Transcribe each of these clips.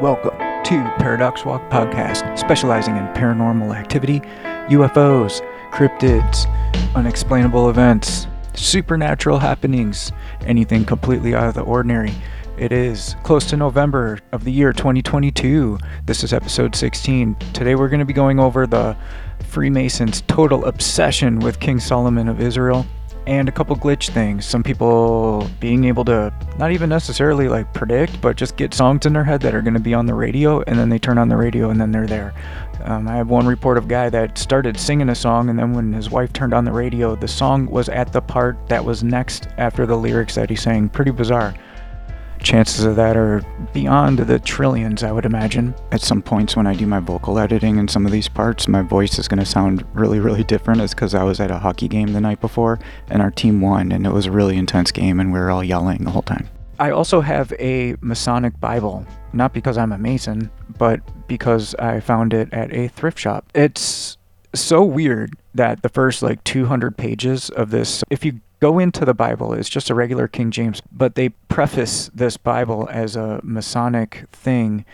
welcome to ParadoxWalk Podcast, specializing in paranormal activity, UFOs, cryptids, unexplainable events, supernatural happenings, anything completely out of the ordinary. It is close to November of the year 2022. This is episode 16. Today we're going to be going over the Freemasons' total obsession with King Solomon of Israel and a couple glitch things. Some people being able to not even necessarily like predict, but just get songs in their head that are going to be on the radio, and then they turn on the radio and then they're there. Um, I have one report of a guy that started singing a song, and then when his wife turned on the radio, the song was at the part that was next after the lyrics that he sang. Pretty bizarre chances of that are beyond the trillions, I would imagine. At some points, when I do my vocal editing in some of these parts, my voice is going to sound really, really different. It's because I was at a hockey game the night before and our team won, and it was a really intense game, and we were all yelling the whole time. I also have a Masonic Bible, not because I'm a Mason, but because I found it at a thrift shop. It's so weird that the first like 200 pages of this, if you go into the Bible. It's just a regular King James, but they preface this Bible as a Masonic thing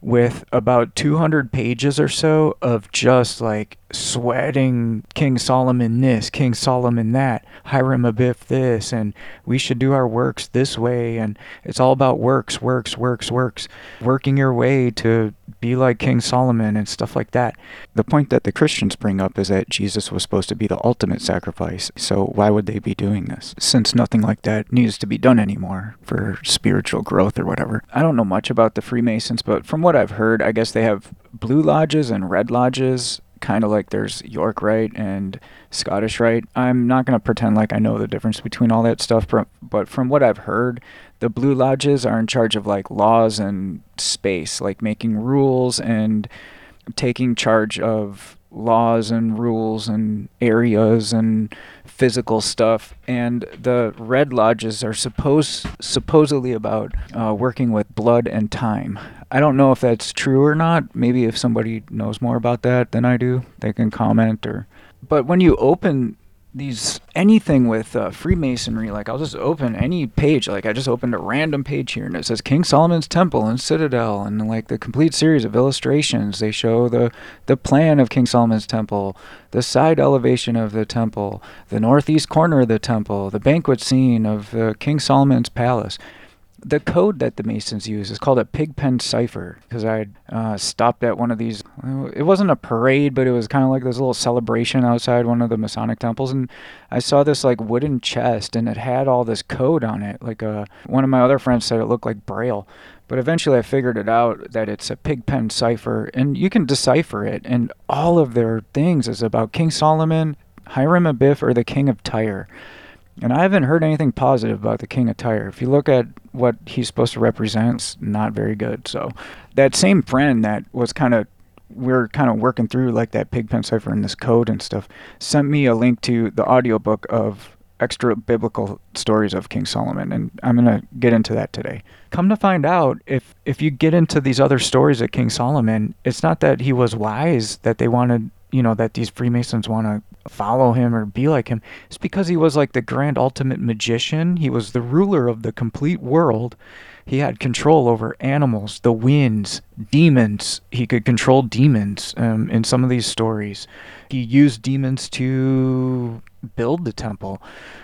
with about 200 pages or so of just like sweating King Solomon this, King Solomon that, Hiram Abiff this, and we should do our works this way. And it's all about works, works, works, works, working your way to be like King Solomon and stuff like that. The point that the Christians bring up is that Jesus was supposed to be the ultimate sacrifice. So why would they be doing this? Since nothing like that needs to be done anymore for spiritual growth or whatever. I don't know much about the Freemasons, but from what I've heard, I guess they have blue lodges and red lodges kind of like there's York Rite and Scottish Rite. I'm not going to pretend like I know the difference between all that stuff, but from what I've heard, the Blue Lodges are in charge of like laws and space, like making rules and taking charge of laws and rules and areas and physical stuff and the red lodges are supposed supposedly about uh, working with blood and time I don't know if that's true or not. Maybe if somebody knows more about that than I do, they can comment or. But when you open these anything with uh, Freemasonry, like I'll just open any page. Like I just opened a random page here, and it says King Solomon's Temple and Citadel, and like the complete series of illustrations. They show the the plan of King Solomon's Temple, the side elevation of the temple, the northeast corner of the temple, the banquet scene of uh, King Solomon's palace the code that the Masons use is called a pigpen cipher because I uh, stopped at one of these. It wasn't a parade, but it was kind of like this little celebration outside one of the Masonic temples, and I saw this like wooden chest, and it had all this code on it. Like uh, one of my other friends said, it looked like Braille. But eventually, I figured it out that it's a pigpen cipher, and you can decipher it. And all of their things is about King Solomon, Hiram Abiff, or the King of Tyre. And I haven't heard anything positive about the King of Tyre. If you look at what he's supposed to represent, it's not very good. So that same friend that was kind of we are kind of working through like that pigpen cipher and this code and stuff sent me a link to the audiobook of extra biblical stories of King Solomon and I'm going to get into that today. Come to find out if if you get into these other stories of King Solomon, it's not that he was wise that they wanted you know that these freemasons want to follow him or be like him it's because he was like the grand ultimate magician. He was the ruler of the complete world. He had control over animals the winds demons. He could control demons um, in some of these stories. He used demons to build the temple.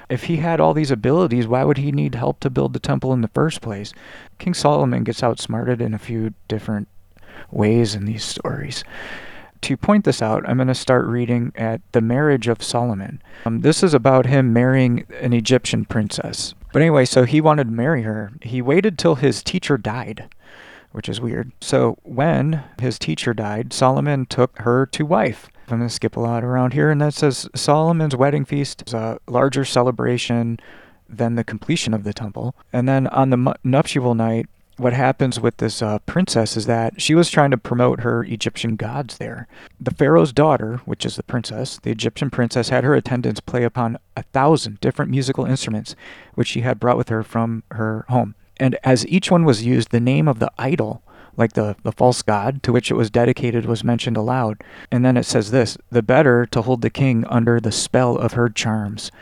If he had all these abilities why would he need help to build the temple in the first place? King solomon gets outsmarted in a few different ways in these stories to point this out, I'm going to start reading at The Marriage of Solomon. Um, this is about him marrying an Egyptian princess. But anyway, so he wanted to marry her. He waited till his teacher died, which is weird. So when his teacher died, Solomon took her to wife. I'm going to skip a lot around here, and that says Solomon's wedding feast is a larger celebration than the completion of the temple. And then on the nuptial night, what happens with this uh, princess is that she was trying to promote her Egyptian gods there. The pharaoh's daughter, which is the princess, the Egyptian princess, had her attendants play upon a thousand different musical instruments, which she had brought with her from her home. And as each one was used, the name of the idol, like the, the false god to which it was dedicated, was mentioned aloud. And then it says this the better to hold the king under the spell of her charms.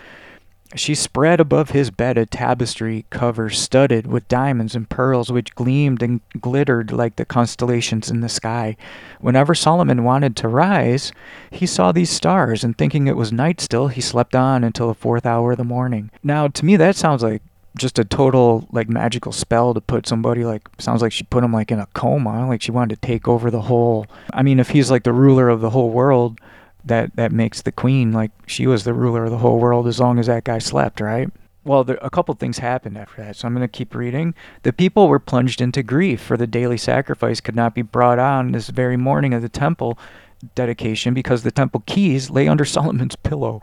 She spread above his bed a tapestry cover studded with diamonds and pearls which gleamed and glittered like the constellations in the sky. Whenever Solomon wanted to rise, he saw these stars, and thinking it was night still, he slept on until the fourth hour of the morning. Now, to me, that sounds like just a total like magical spell to put somebody like sounds like she put him like in a coma like she wanted to take over the whole i mean if he's like the ruler of the whole world that that makes the queen like she was the ruler of the whole world as long as that guy slept, right? Well, there, a couple things happened after that, so I'm going to keep reading. The people were plunged into grief, for the daily sacrifice could not be brought on this very morning of the temple dedication because the temple keys lay under Solomon's pillow.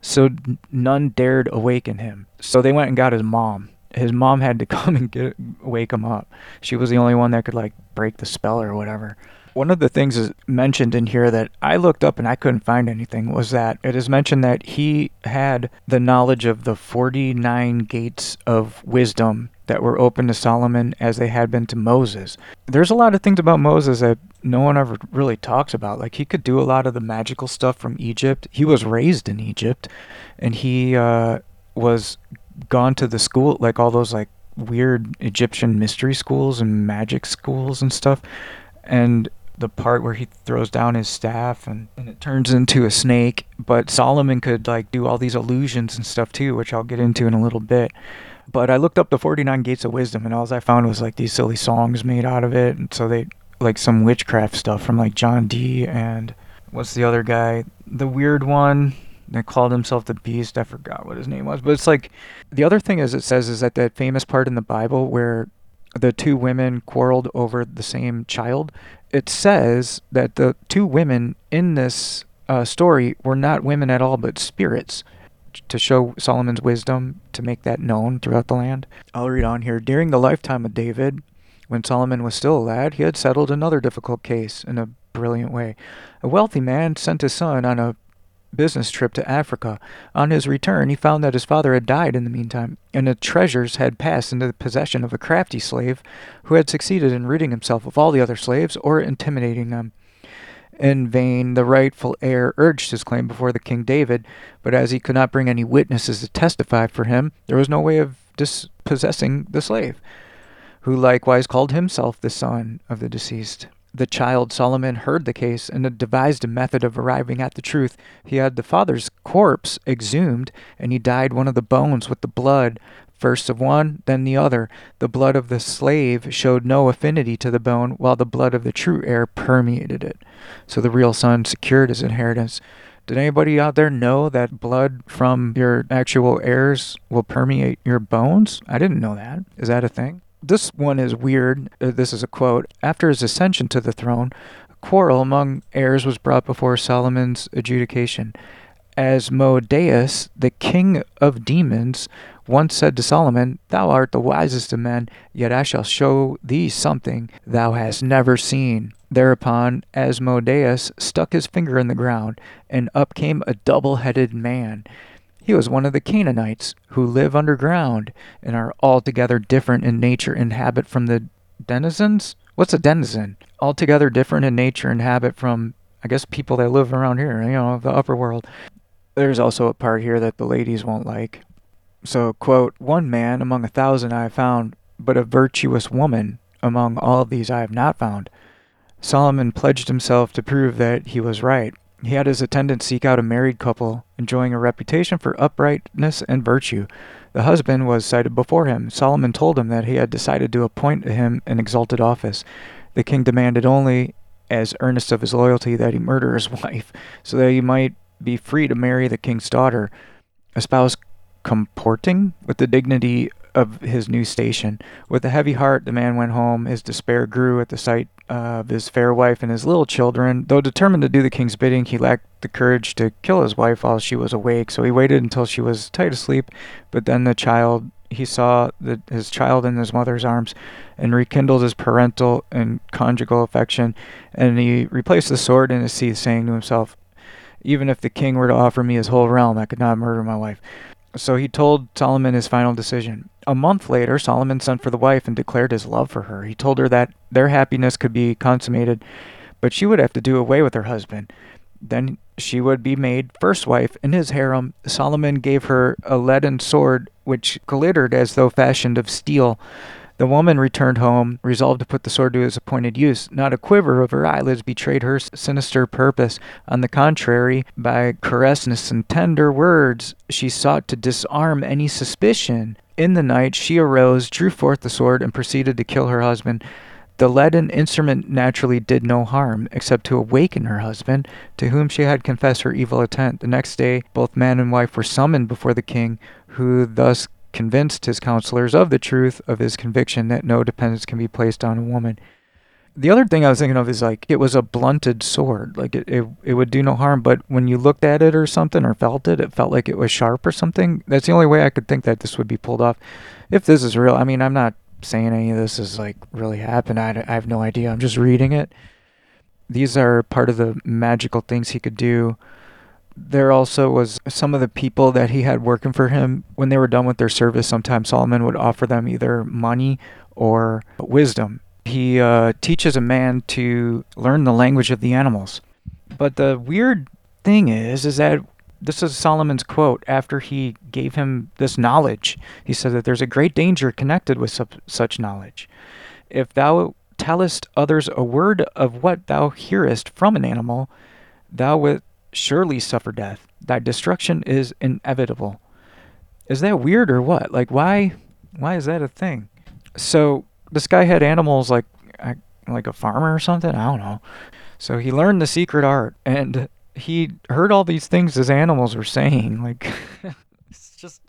So none dared awaken him. So they went and got his mom. His mom had to come and get wake him up. She was the only one that could like break the spell or whatever. One of the things is mentioned in here that I looked up and I couldn't find anything was that it is mentioned that he had the knowledge of the 49 gates of wisdom that were open to Solomon as they had been to Moses. There's a lot of things about Moses that no one ever really talks about. Like he could do a lot of the magical stuff from Egypt. He was raised in Egypt and he uh, was gone to the school, like all those like weird Egyptian mystery schools and magic schools and stuff. And the part where he throws down his staff and, and it turns into a snake. But Solomon could like do all these illusions and stuff too, which I'll get into in a little bit. But I looked up the 49 Gates of Wisdom and all I found was like these silly songs made out of it. And so they like some witchcraft stuff from like John Dee and what's the other guy? The weird one that called himself the beast. I forgot what his name was. But it's like the other thing is it says is that that famous part in the Bible where the two women quarreled over the same child it says that the two women in this uh, story were not women at all, but spirits to show Solomon's wisdom to make that known throughout the land. I'll read on here. During the lifetime of David, when Solomon was still a lad, he had settled another difficult case in a brilliant way. A wealthy man sent his son on a business trip to Africa. On his return, he found that his father had died in the meantime, and the treasures had passed into the possession of a crafty slave who had succeeded in ridding himself of all the other slaves or intimidating them. In vain, the rightful heir urged his claim before the King David, but as he could not bring any witnesses to testify for him, there was no way of dispossessing the slave, who likewise called himself the son of the deceased the child Solomon heard the case and devised a method of arriving at the truth. He had the father's corpse exhumed, and he dyed one of the bones with the blood, first of one, then the other. The blood of the slave showed no affinity to the bone, while the blood of the true heir permeated it. So the real son secured his inheritance. Did anybody out there know that blood from your actual heirs will permeate your bones? I didn't know that. Is that a thing? This one is weird. Uh, this is a quote. After his ascension to the throne, a quarrel among heirs was brought before Solomon's adjudication. Asmodeus, the king of demons, once said to Solomon, Thou art the wisest of men, yet I shall show thee something thou hast never seen. Thereupon Asmodeus stuck his finger in the ground, and up came a double headed man. He was one of the Canaanites who live underground and are altogether different in nature and habit from the denizens. What's a denizen? Altogether different in nature and habit from, I guess, people that live around here, you know, the upper world. There's also a part here that the ladies won't like. So, quote, One man among a thousand I have found, but a virtuous woman among all these I have not found. Solomon pledged himself to prove that he was right. He had his attendants seek out a married couple, enjoying a reputation for uprightness and virtue. The husband was cited before him. Solomon told him that he had decided to appoint him an exalted office. The king demanded only, as earnest of his loyalty, that he murder his wife, so that he might be free to marry the king's daughter, a spouse comporting with the dignity of his new station. With a heavy heart, the man went home. His despair grew at the sight of his fair wife and his little children. Though determined to do the king's bidding, he lacked the courage to kill his wife while she was awake, so he waited until she was tight asleep. But then the child, he saw the, his child in his mother's arms and rekindled his parental and conjugal affection, and he replaced the sword in his sheath, saying to himself, Even if the king were to offer me his whole realm, I could not murder my wife. So he told Solomon his final decision. A month later, Solomon sent for the wife and declared his love for her. He told her that their happiness could be consummated, but she would have to do away with her husband. Then she would be made first wife in his harem. Solomon gave her a leaden sword which glittered as though fashioned of steel. The woman returned home, resolved to put the sword to its appointed use. Not a quiver of her eyelids betrayed her sinister purpose. On the contrary, by caressness and tender words, she sought to disarm any suspicion. In the night, she arose, drew forth the sword, and proceeded to kill her husband. The leaden instrument naturally did no harm, except to awaken her husband, to whom she had confessed her evil intent. The next day, both man and wife were summoned before the king, who thus convinced his counselors of the truth of his conviction that no dependence can be placed on a woman. The other thing I was thinking of is like it was a blunted sword, like it, it, it would do no harm, but when you looked at it or something or felt it, it felt like it was sharp or something. That's the only way I could think that this would be pulled off. If this is real, I mean, I'm not saying any of this is like really happened. I, I have no idea. I'm just reading it. These are part of the magical things he could do. There also was some of the people that he had working for him. When they were done with their service, sometimes Solomon would offer them either money or wisdom. He uh, teaches a man to learn the language of the animals. But the weird thing is, is that this is Solomon's quote after he gave him this knowledge. He said that there's a great danger connected with such knowledge. If thou tellest others a word of what thou hearest from an animal, thou wilt surely suffer death. Thy destruction is inevitable. Is that weird or what? Like why why is that a thing? So this guy had animals like like a farmer or something, I don't know. So he learned the secret art and he heard all these things his animals were saying. Like, it's just.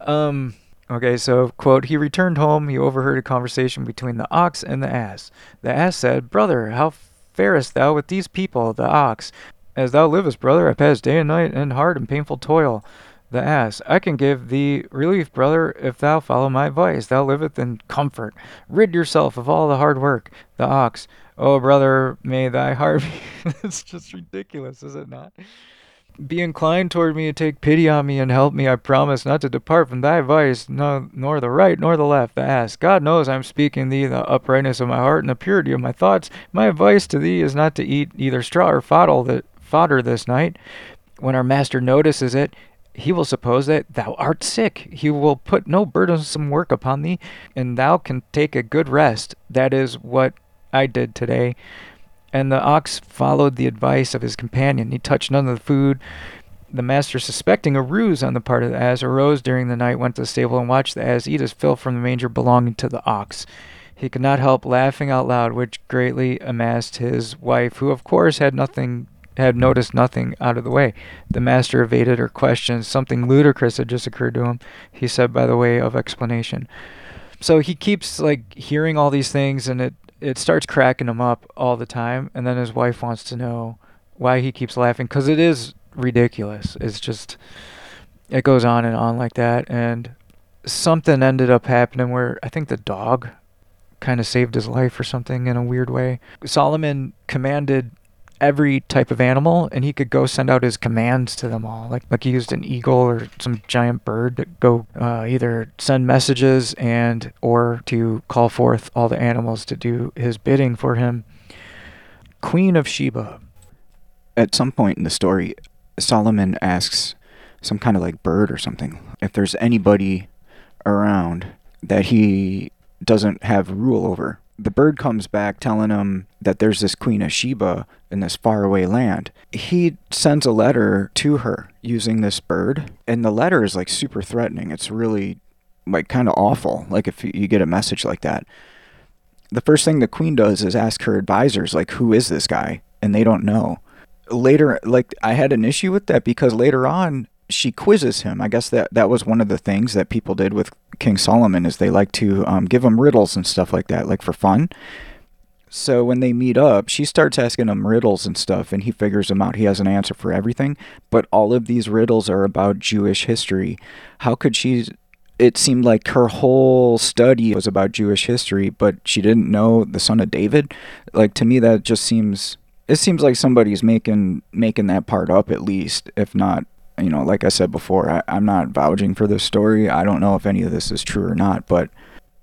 Um. Okay, so, quote, he returned home. He overheard a conversation between the ox and the ass. The ass said, Brother, how farest thou with these people? The ox, As thou livest, brother, I pass day and night in hard and painful toil. The ass, I can give thee relief, brother, if thou follow my advice. Thou livest in comfort. Rid yourself of all the hard work. The ox, Oh, brother, may thy heart be. it's just ridiculous, is it not? Be inclined toward me and take pity on me and help me. I promise not to depart from thy advice, no, nor the right nor the left. The ass. God knows I'm speaking thee the uprightness of my heart and the purity of my thoughts. My advice to thee is not to eat either straw or fodder, fodder this night. When our master notices it, he will suppose that thou art sick. He will put no burdensome work upon thee, and thou can take a good rest. That is what I did today. And the ox followed the advice of his companion. He touched none of the food. The master, suspecting a ruse on the part of the ass, arose during the night, went to the stable, and watched the ass eat his fill from the manger belonging to the ox. He could not help laughing out loud, which greatly amassed his wife, who of course had nothing had noticed nothing out of the way. The master evaded her questions. Something ludicrous had just occurred to him, he said by the way of explanation. So he keeps like hearing all these things and it it starts cracking him up all the time, and then his wife wants to know why he keeps laughing because it is ridiculous. It's just it goes on and on like that, and something ended up happening where I think the dog kind of saved his life or something in a weird way. Solomon commanded every type of animal and he could go send out his commands to them all. Like like he used an eagle or some giant bird to go uh, either send messages and or to call forth all the animals to do his bidding for him. Queen of sheba. At some point in the story solomon asks some kind of like bird or something if there's anybody around that he doesn't have rule over the bird comes back telling him that there's this Queen of Sheba in this faraway land. He sends a letter to her using this bird, and the letter is like super threatening. It's really like kind of awful. Like if you get a message like that. The first thing the queen does is ask her advisors, like, who is this guy? And they don't know. Later, like, I had an issue with that because later on, she quizzes him. I guess that that was one of the things that people did with King Solomon is they like to um, give him riddles and stuff like that, like for fun. So when they meet up, she starts asking him riddles and stuff, and he figures them out. He has an answer for everything, but all of these riddles are about Jewish history. How could she? It seemed like her whole study was about Jewish history, but she didn't know the son of David. Like to me, that just seems. It seems like somebody's making making that part up at least, if not you know, like I said before, I, I'm not vouching for this story. I don't know if any of this is true or not, but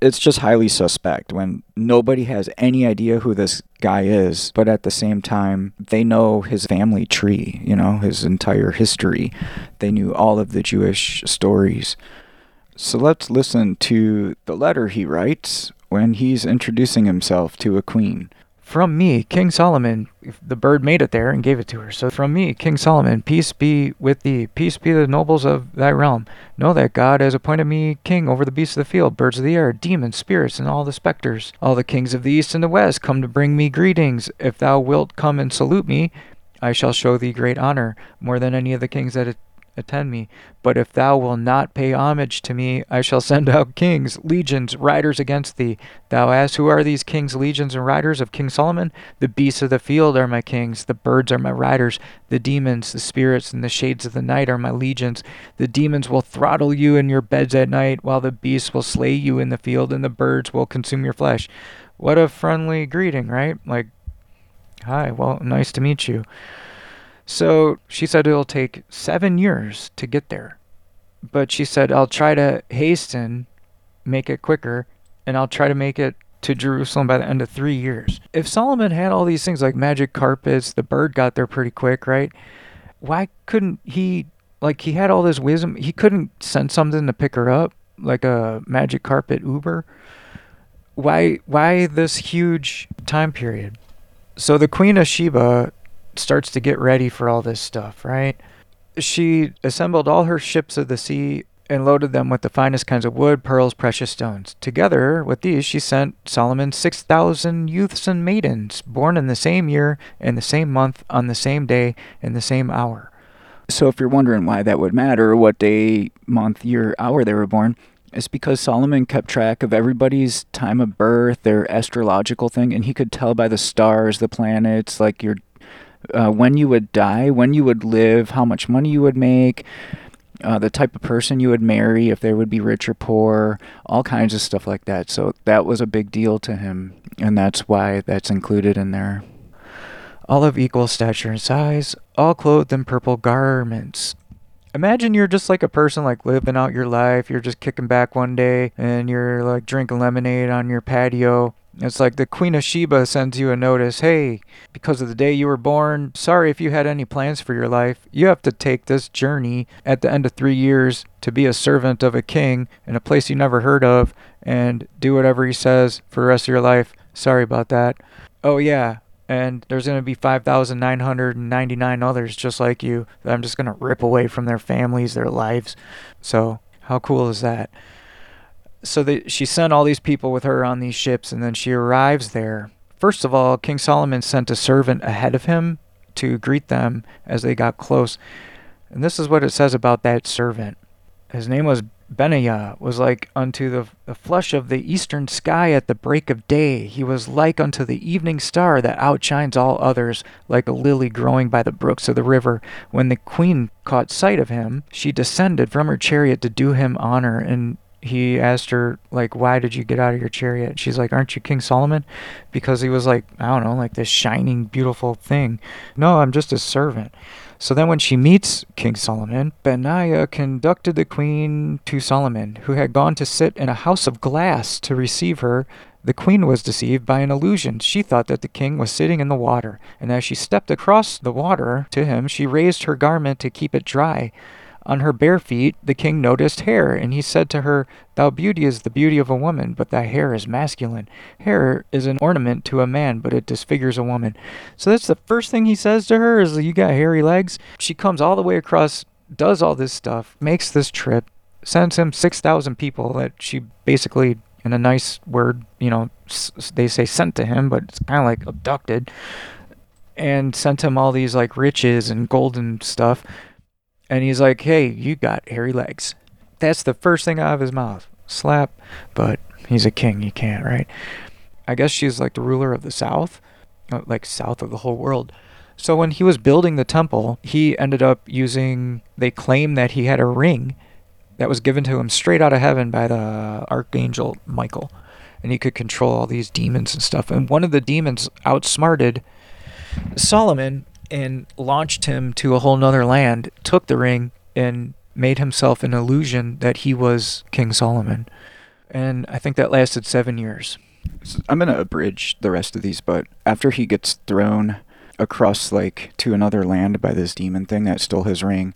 it's just highly suspect when nobody has any idea who this guy is, but at the same time, they know his family tree, you know, his entire history. They knew all of the Jewish stories. So let's listen to the letter he writes when he's introducing himself to a queen. From me, King Solomon, the bird made it there and gave it to her. So from me, King Solomon, peace be with thee, peace be the nobles of thy realm. Know that God has appointed me king over the beasts of the field, birds of the air, demons, spirits, and all the spectres. All the kings of the east and the west come to bring me greetings. If thou wilt come and salute me, I shall show thee great honor, more than any of the kings that attend me. But if thou wilt not pay homage to me, I shall send out kings, legions, riders against thee. Thou ask, Who are these kings, legions, and riders of King Solomon? The beasts of the field are my kings, the birds are my riders, the demons, the spirits, and the shades of the night are my legions. The demons will throttle you in your beds at night, while the beasts will slay you in the field, and the birds will consume your flesh. What a friendly greeting, right? Like, hi, well, nice to meet you. So she said it'll take seven years to get there. But she said, I'll try to hasten, make it quicker, and I'll try to make it to Jerusalem by the end of three years. If Solomon had all these things like magic carpets, the bird got there pretty quick, right? Why couldn't he, like, he had all this wisdom, he couldn't send something to pick her up, like a magic carpet Uber? Why, why this huge time period? So the Queen of Sheba starts to get ready for all this stuff, right? She assembled all her ships of the sea and loaded them with the finest kinds of wood, pearls, precious stones. Together with these, she sent Solomon 6,000 youths and maidens, born in the same year, in the same month, on the same day, in the same hour. So, if you're wondering why that would matter, what day, month, year, hour they were born, it's because Solomon kept track of everybody's time of birth, their astrological thing, and he could tell by the stars, the planets, like your uh, when you would die, when you would live, how much money you would make, uh, the type of person you would marry, if they would be rich or poor, all kinds of stuff like that. So that was a big deal to him, and that's why that's included in there. All of equal stature and size, all clothed in purple garments. Imagine you're just like a person like living out your life. You're just kicking back one day and you're like drinking lemonade on your patio it's like the Queen of Sheba sends you a notice hey, because of the day you were born, sorry if you had any plans for your life. You have to take this journey at the end of three years to be a servant of a king in a place you never heard of and do whatever he says for the rest of your life. Sorry about that. Oh, yeah, and there's going to be 5,999 others just like you that I'm just going to rip away from their families, their lives. So, how cool is that? So that she sent all these people with her on these ships, and then she arrives there. First of all, King Solomon sent a servant ahead of him to greet them as they got close. And this is what it says about that servant. His name was Benaiah, was like unto the, the flush of the eastern sky at the break of day. He was like unto the evening star that outshines all others, like a lily growing by the brooks of the river. When the queen caught sight of him, she descended from her chariot to do him honor, and he asked her like why did you get out of your chariot? She's like aren't you king solomon? Because he was like i don't know like this shining beautiful thing. No i'm just a servant. So then when she meets king solomon benaiah conducted the queen to solomon who had gone to sit in a house of glass to receive her. The queen was deceived by an illusion. She thought that the king was sitting in the water, and as she stepped across the water to him, she raised her garment to keep it dry. On her bare feet the king noticed hair, and he said to her, Thou beauty is the beauty of a woman, but thy hair is masculine. Hair is an ornament to a man, but it disfigures a woman. So that's the first thing he says to her is, You got hairy legs? She comes all the way across, does all this stuff, makes this trip, sends him 6,000 people that she basically, in a nice word, you know, they say sent to him, but it's kind of like abducted, and sent him all these like riches and golden stuff and he's like, "Hey, you got hairy legs." That's the first thing out of his mouth. Slap, but he's a king. You can't, right? I guess she's like the ruler of the south, uh, like south of the whole world. So when he was building the temple, he ended up using. They claim that he had a ring that was given to him straight out of heaven by the archangel Michael, and he could control all these demons and stuff. And one of the demons outsmarted Solomon and launched him to a whole nother land, took the ring, and made himself an illusion that he was King Solomon. And I think that lasted seven years. I'm gonna abridge the rest of these, but after he gets thrown across like to another land by this demon thing that stole his ring,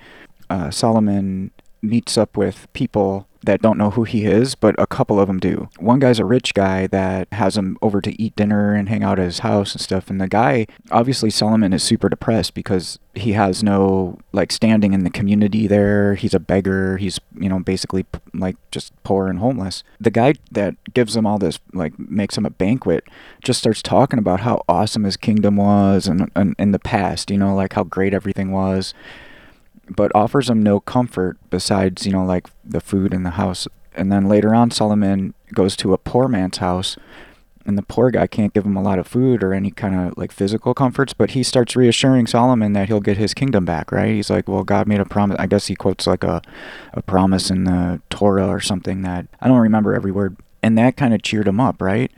uh, Solomon meets up with people that don't know who he is, but a couple of them do. One guy's a rich guy that has him over to eat dinner and hang out at his house and stuff. And the guy, obviously, Solomon is super depressed because he has no like standing in the community there. He's a beggar. He's, you know, basically like just poor and homeless. The guy that gives him all this, like, makes him a banquet, just starts talking about how awesome his kingdom was and, and in the past, you know, like how great everything was but offers him no comfort besides, you know, like the food in the house. And then later on, Solomon goes to a poor man's house, and the poor guy can't give him a lot of food or any kind of like physical comforts, but he starts reassuring Solomon that he'll get his kingdom back, right? He's like, well, God made a promise. I guess he quotes like a, a promise in the Torah or something that I don't remember every word. And that kind of cheered him up, right?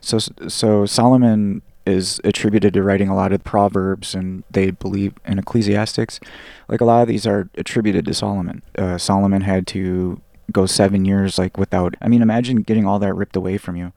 So, so Solomon is attributed to writing a lot of proverbs and they believe in ecclesiastics like a lot of these are attributed to solomon. Uh, solomon had to go seven years like without i mean imagine getting all that ripped away from you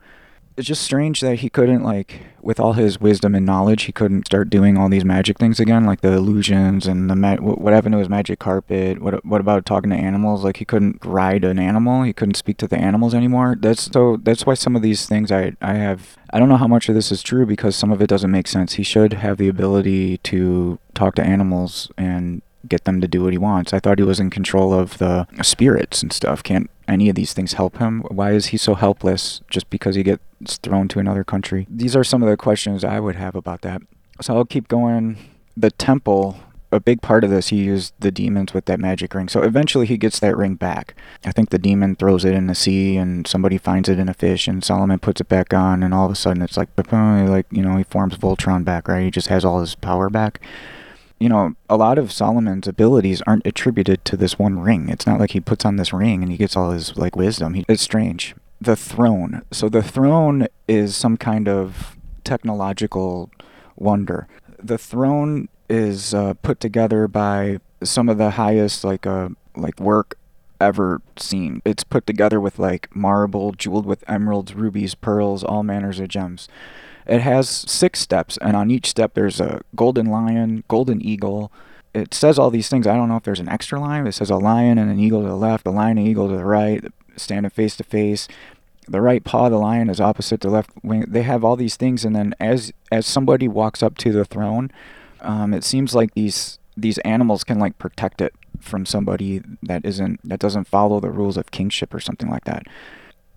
it's just strange that he couldn't like with all his wisdom and knowledge he couldn't start doing all these magic things again like the illusions and the ma- what happened to his magic carpet. What what about talking to animals? Like he couldn't ride an animal. He couldn't speak to the animals anymore. That's so that's why some of these things i i have i don't know how much of this is true because some of it doesn't make sense. He should have the ability to talk to animals and get them to do what he wants. I thought he was in control of the spirits and stuff. Can't any of these things help him? Why is he so helpless just because he gets thrown to another country? These are some of the questions I would have about that. So I'll keep going. The temple, a big part of this, he used the demons with that magic ring. So eventually he gets that ring back. I think the demon throws it in the sea and somebody finds it in a fish and Solomon puts it back on and all of a sudden it's like, like you know, he forms Voltron back, right? He just has all his power back you know, a lot of Solomon's abilities aren't attributed to this one ring. It's not like he puts on this ring and he gets all his like wisdom. He, it's strange. The throne. So the throne is some kind of technological wonder. The throne is uh, put together by some of the highest like uh like work ever seen. It's put together with like marble, jeweled with emeralds, rubies, pearls, all manners of gems. It has six steps, and on each step there's a golden lion, golden eagle. It says all these things. I don't know if there's an extra line. It says a lion and an eagle to the left, a lion and eagle to the right, standing face to face. The right paw of the lion is opposite the left wing. They have all these things, and then as as somebody walks up to the throne, um, it seems like these these animals can like protect it from somebody that isn't that doesn't follow the rules of kingship or something like that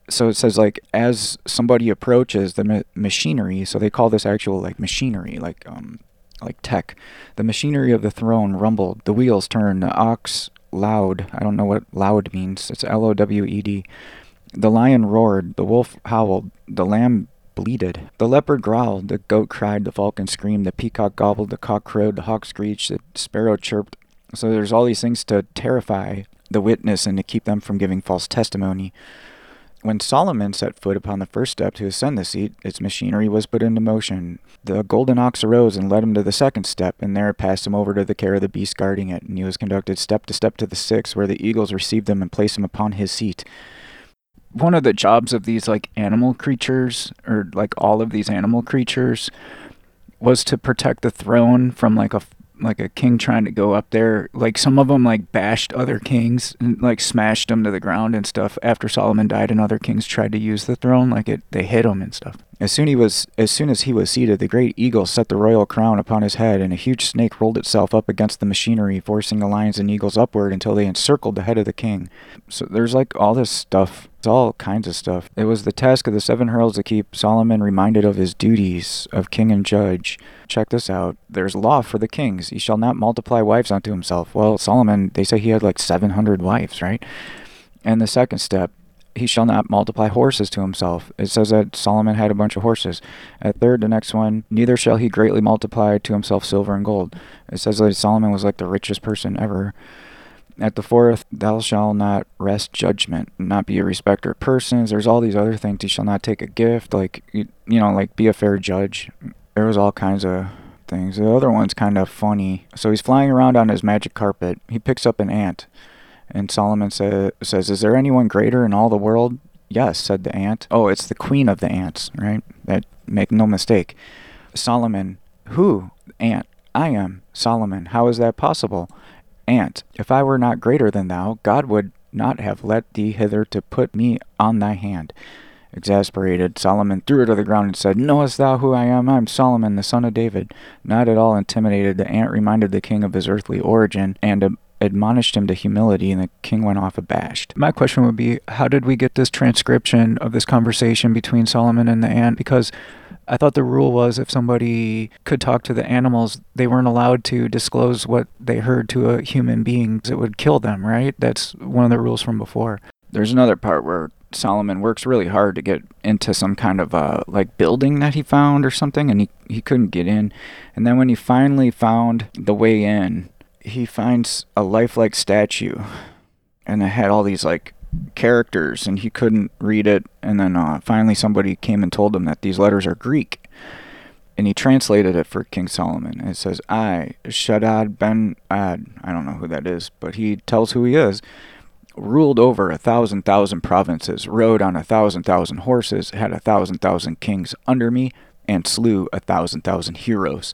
so it says like as somebody approaches the ma- machinery so they call this actual like machinery like um like tech. The machinery of the throne rumbled the wheels turned the ox loud i don't know what loud means it's l-o-w-e-d the lion roared the wolf howled the lamb bleated. The leopard growled the goat cried the falcon screamed the peacock gobbled the cock crowed the hawk screeched the sparrow chirped. So there's all these things to terrify the witness and to keep them from giving false testimony when Solomon set foot upon the first step to ascend the seat, its machinery was put into motion. The golden ox arose and led him to the second step, and there passed him over to the care of the beast guarding it. And he was conducted step to step to the sixth, where the eagles received him and placed him upon his seat. One of the jobs of these like animal creatures, or like all of these animal creatures, was to protect the throne from like a like a king trying to go up there. Like some of them like bashed other kings and like smashed them to the ground and stuff. After Solomon died, and other kings tried to use the throne, like it, they hit him and stuff. As soon he was, as soon as he was seated, the great eagle set the royal crown upon his head, and a huge snake rolled itself up against the machinery, forcing the lions and eagles upward until they encircled the head of the king. So there's like all this stuff. It's all kinds of stuff. It was the task of the seven heralds to keep Solomon reminded of his duties of king and judge. Check this out. There's law for the kings. He shall not multiply wives unto himself. Well, Solomon, they say he had like 700 wives, right? And the second step, he shall not multiply horses to himself. It says that Solomon had a bunch of horses. At third, the next one, neither shall he greatly multiply to himself silver and gold. It says that Solomon was like the richest person ever. At the fourth, thou shalt not wrest judgment, not be a respecter of persons. There's all these other things. He shall not take a gift, like, you, you know, like be a fair judge. There was all kinds of things. The other one's kind of funny. So he's flying around on his magic carpet. He picks up an ant and Solomon sa- says, Is there anyone greater in all the world Yes, said the ant. Oh, it's the queen of the ants, right? That make no mistake. Solomon, who? Ant. I am. Solomon, how is that possible? Ant, if I were not greater than thou, God would not have let thee hither to put me on thy hand. Exasperated, Solomon threw her to the ground and said, Knowest thou who I am? I am Solomon, the son of David. Not at all intimidated, the ant reminded the king of his earthly origin and admonished him to humility, and the king went off abashed. My question would be how did we get this transcription of this conversation between Solomon and the ant? Because I thought the rule was if somebody could talk to the animals, they weren't allowed to disclose what they heard to a human being. It would kill them, right? That's one of the rules from before. There's another part where Solomon works really hard to get into some kind of uh, like building that he found or something, and he, he couldn't get in. And then when he finally found the way in, he finds a lifelike statue, and it had all these like characters, and he couldn't read it. And then uh, finally, somebody came and told him that these letters are Greek, and he translated it for King Solomon. It says, "I, Shaddad ben Ad, I don't know who that is, but he tells who he is." ruled over a thousand thousand provinces, rode on a thousand thousand horses, had a thousand thousand kings under me, and slew a thousand thousand heroes.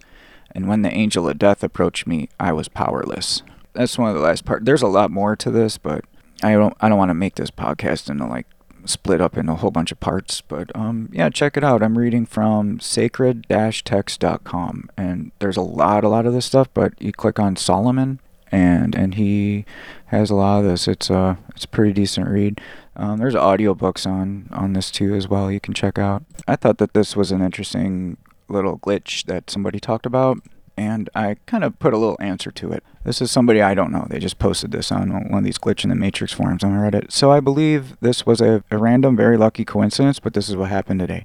And when the angel of death approached me, I was powerless. That's one of the last part. There's a lot more to this, but I don't I don't want to make this podcast into like split up in a whole bunch of parts. But um, yeah, check it out. I'm reading from sacred-text.com, and there's a lot a lot of this stuff. But you click on Solomon, and and he has a lot of this. It's a it's a pretty decent read. Um, there's audiobooks on on this too as well. You can check out. I thought that this was an interesting little glitch that somebody talked about, and I kind of put a little answer to it. This is somebody I don't know. They just posted this on one of these glitch in the matrix forums on Reddit. So I believe this was a, a random, very lucky coincidence, but this is what happened today.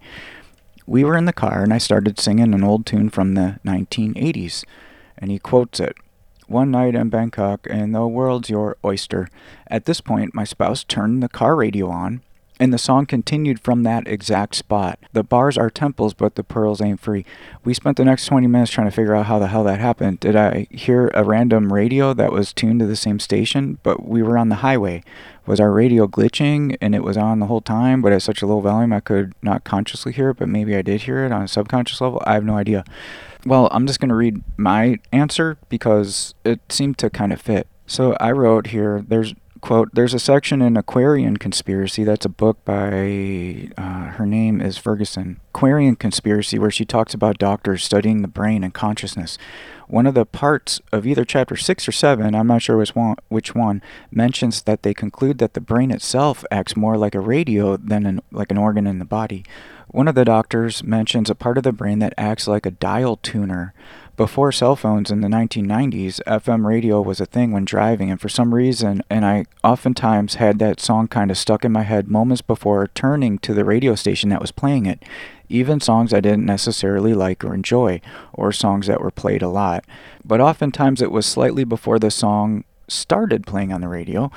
We were in the car, and I started singing an old tune from the 1980s, and he quotes it. One night in Bangkok, and the world's your oyster. At this point, my spouse turned the car radio on, and the song continued from that exact spot. The bars are temples, but the pearls ain't free. We spent the next 20 minutes trying to figure out how the hell that happened. Did I hear a random radio that was tuned to the same station? But we were on the highway. Was our radio glitching and it was on the whole time, but at such a low volume I could not consciously hear it, but maybe I did hear it on a subconscious level? I have no idea. Well, I'm just going to read my answer because it seemed to kind of fit. So I wrote here, there's quote, there's a section in Aquarian Conspiracy, that's a book by, uh, her name is Ferguson, Aquarian Conspiracy, where she talks about doctors studying the brain and consciousness. One of the parts of either chapter 6 or 7, I'm not sure which one, which one mentions that they conclude that the brain itself acts more like a radio than an, like an organ in the body. One of the doctors mentions a part of the brain that acts like a dial tuner. Before cell phones in the 1990s, FM radio was a thing when driving, and for some reason, and I oftentimes had that song kind of stuck in my head moments before turning to the radio station that was playing it. Even songs I didn't necessarily like or enjoy, or songs that were played a lot. But oftentimes it was slightly before the song started playing on the radio.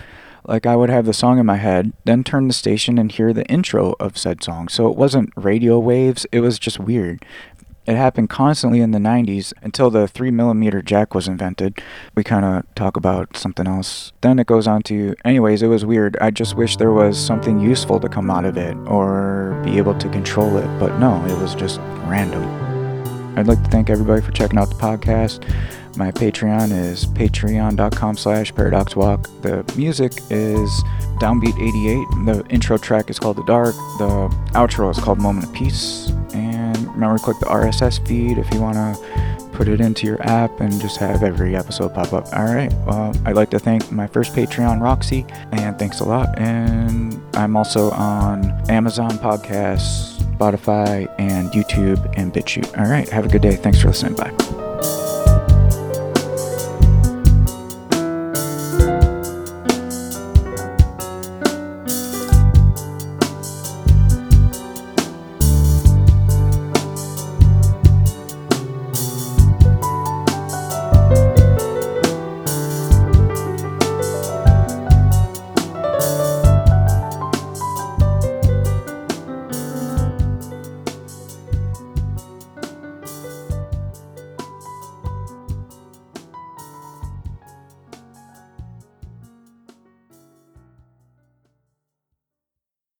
Like I would have the song in my head, then turn the station and hear the intro of said song. So it wasn't radio waves, it was just weird. It happened constantly in the 90s until the 3 millimeter jack was invented. We kind of talk about something else. Then it goes on to, anyways, it was weird. I just wish there was something useful to come out of it or be able to control it, but no, it was just random. I'd like to thank everybody for checking out the podcast. My Patreon is patreon.com slash paradoxwalk. The music is Downbeat88. The intro track is called The Dark. The outro is called Moment of Peace. And remember to click the RSS feed if you want to put it into your app and just have every episode pop up. All right. Well, I'd like to thank my first Patreon, Roxy, and thanks a lot. And I'm also on Amazon Podcasts, Spotify, and YouTube and BitChute. All right. Have a good day. Thanks for listening. Bye.